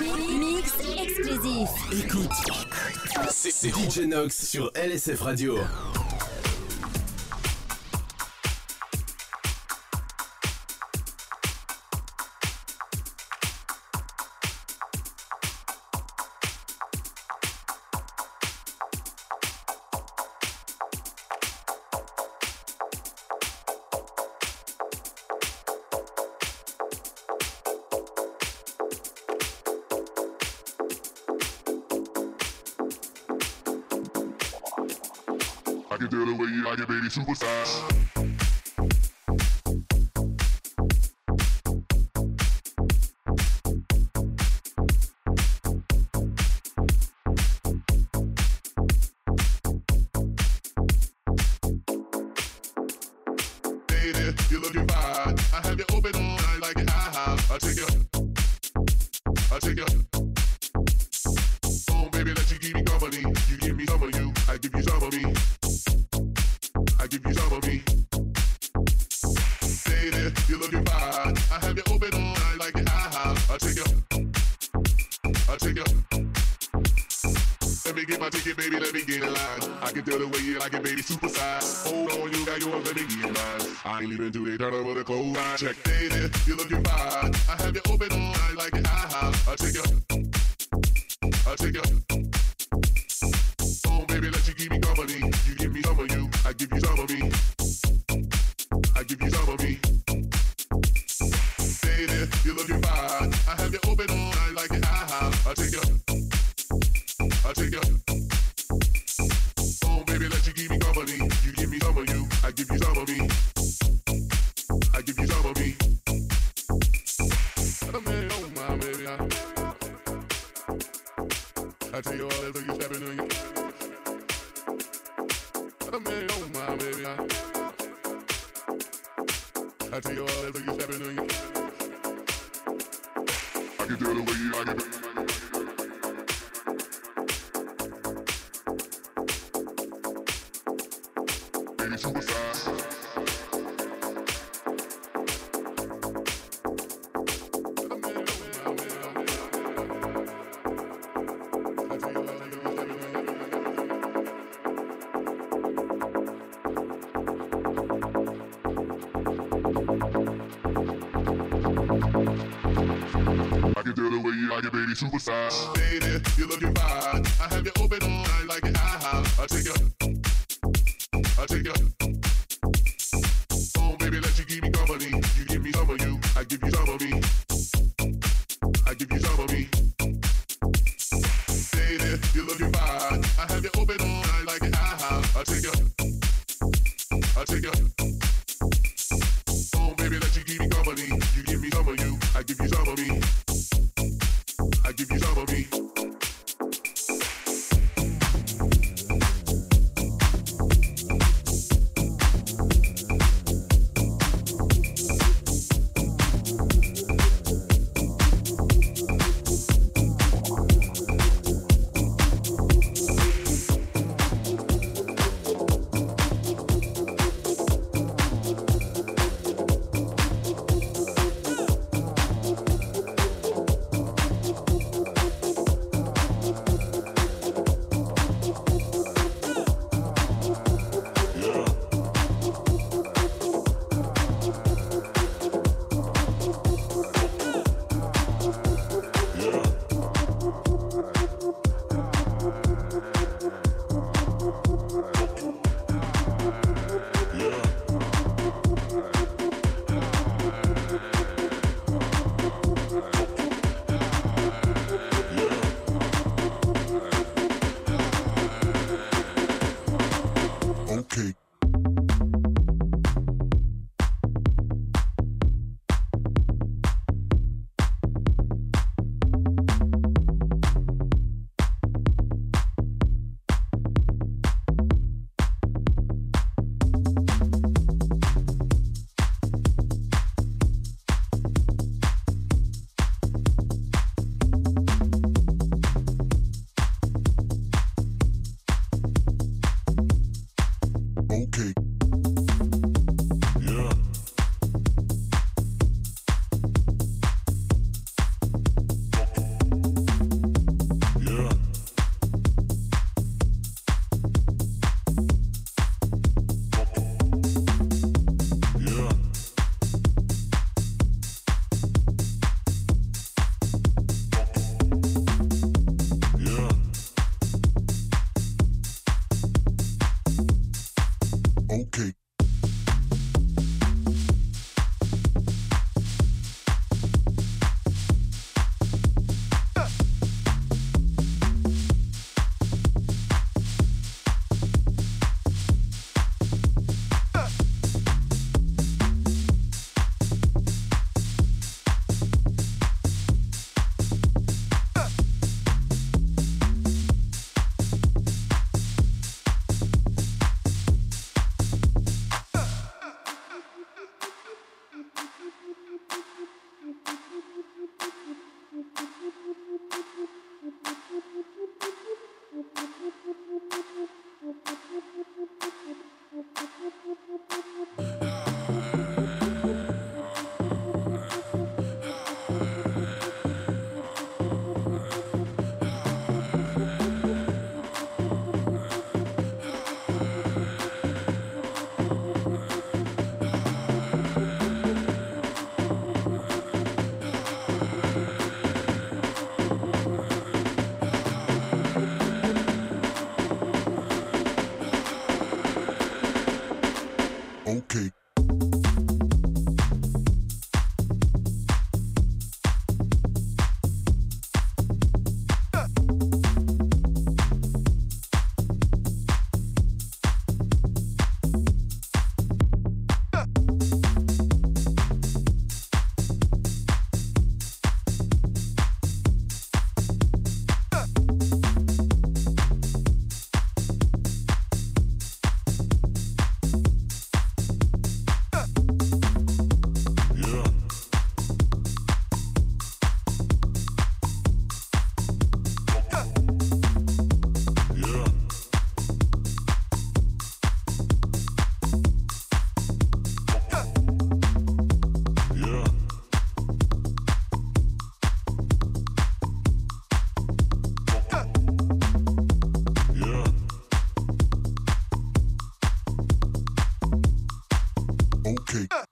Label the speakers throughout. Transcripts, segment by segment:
Speaker 1: Mix exclusif.
Speaker 2: Écoute. C'est DJ Nox sur LSF Radio.
Speaker 3: Suicide. figure. pussy. Lady, you're looking fine. I have you open on. okay.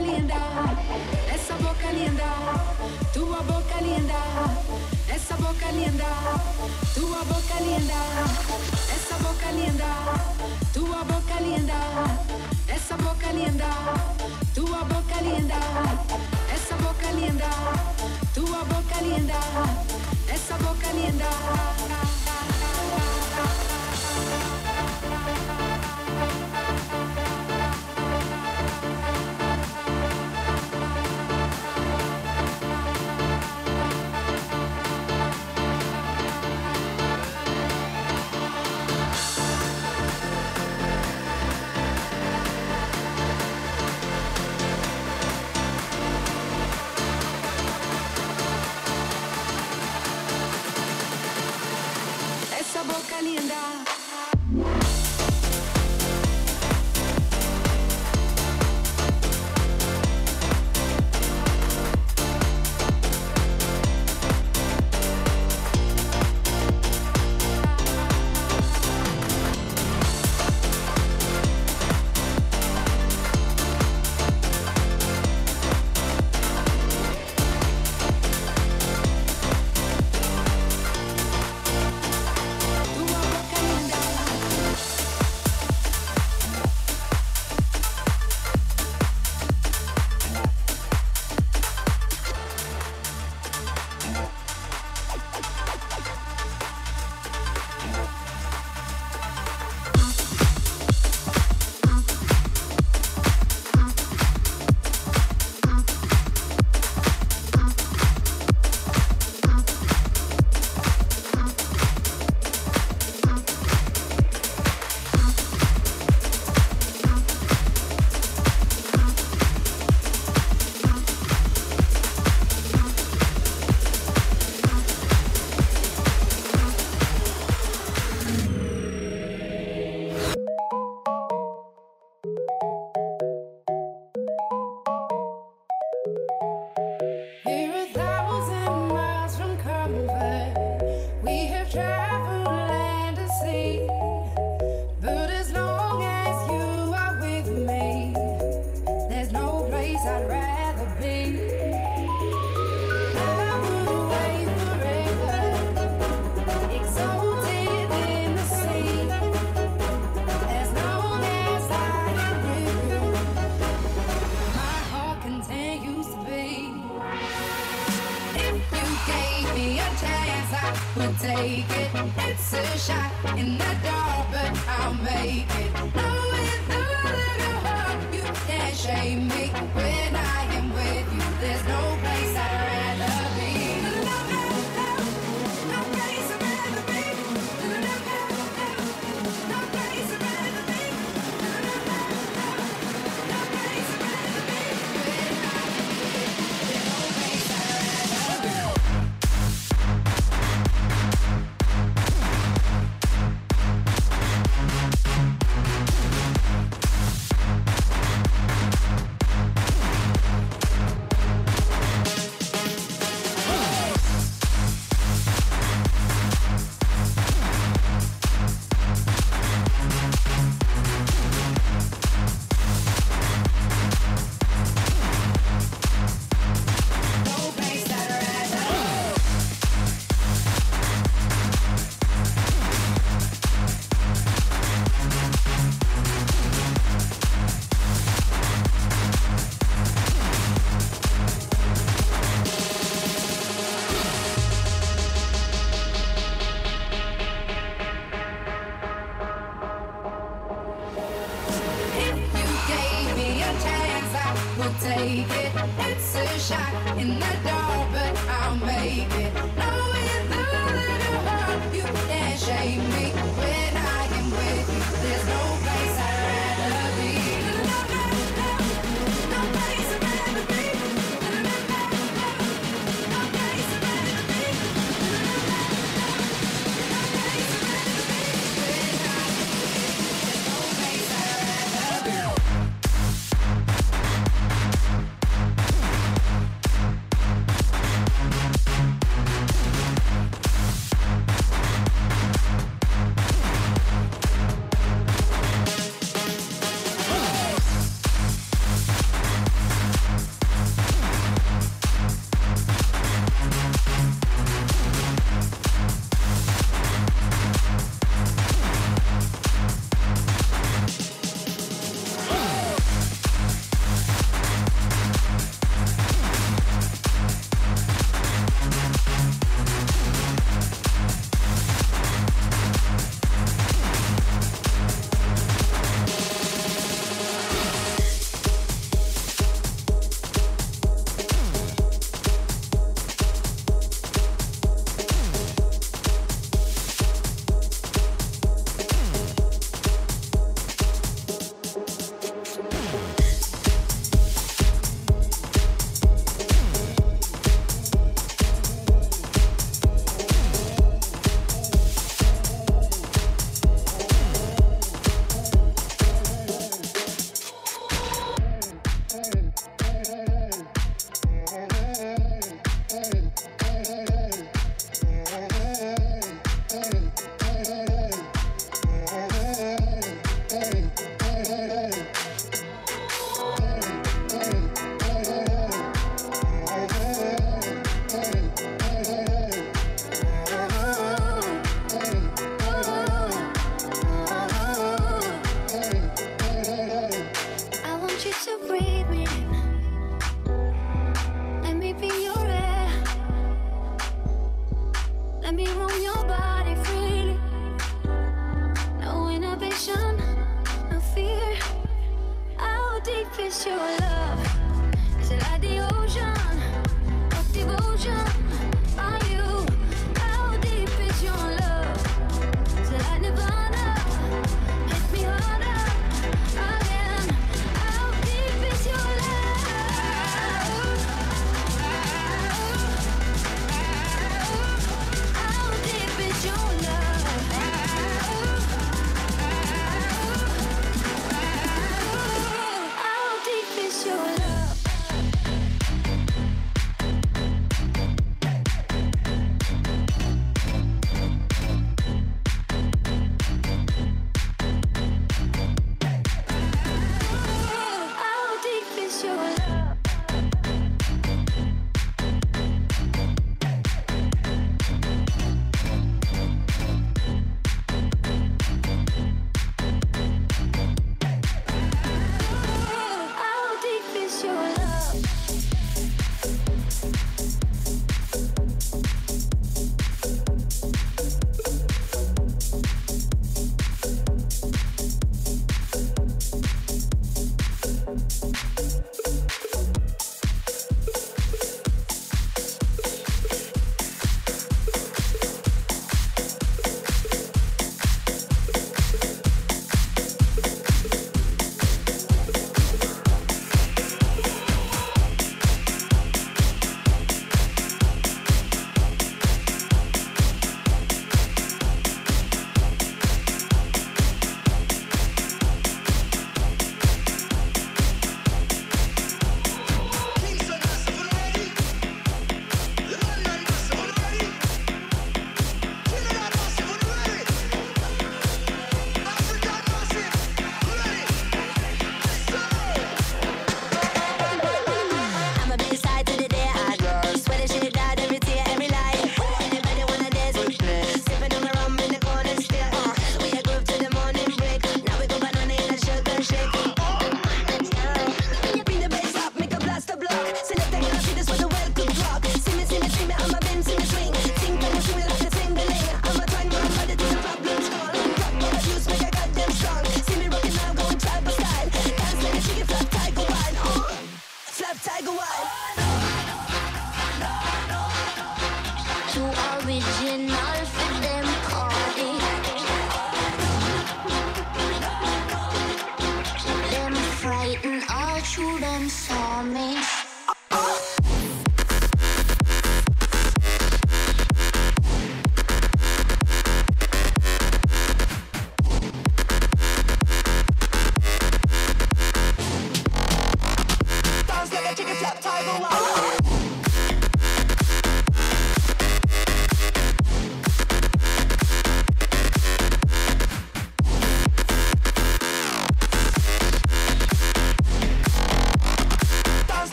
Speaker 4: Linda, esa boca linda, tu boca linda, esa boca linda, tu boca linda, esa boca linda, tu boca linda, esa boca linda, tu boca linda, esa boca linda, tu boca linda, esa boca linda.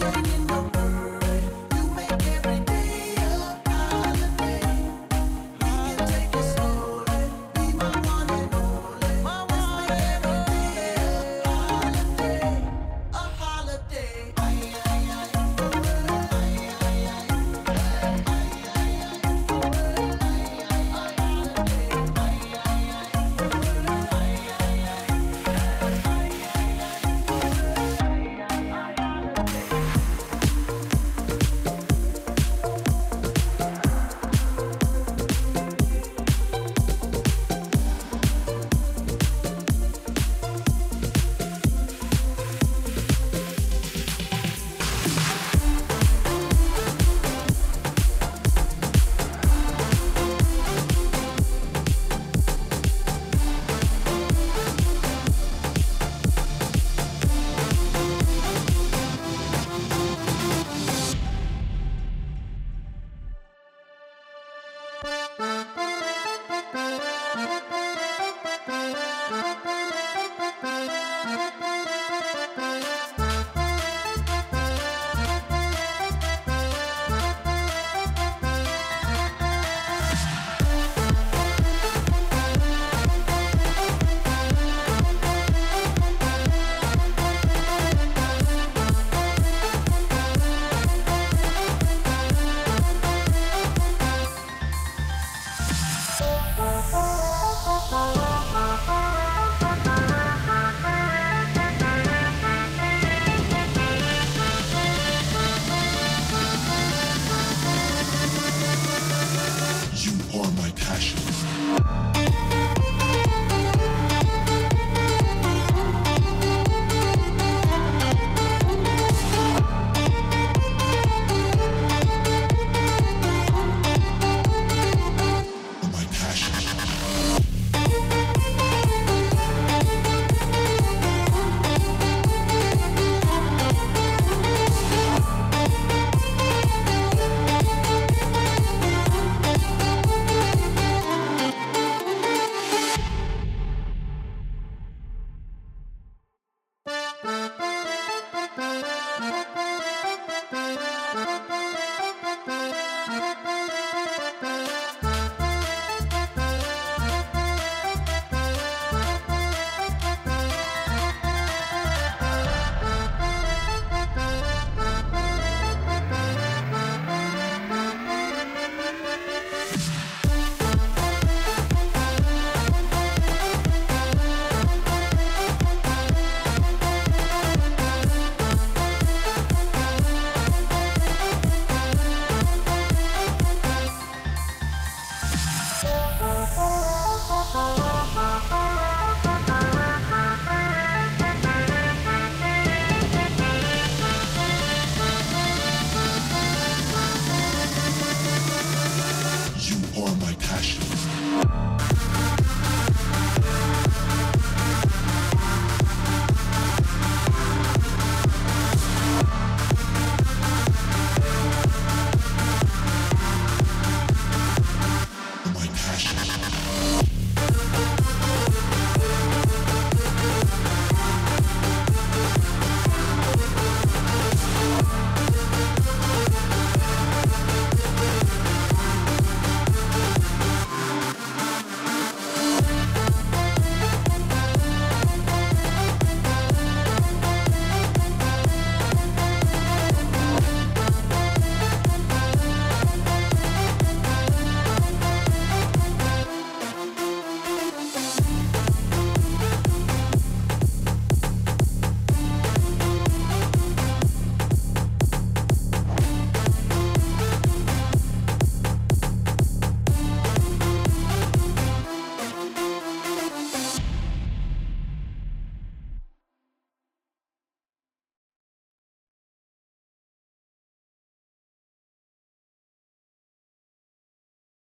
Speaker 4: Thank you.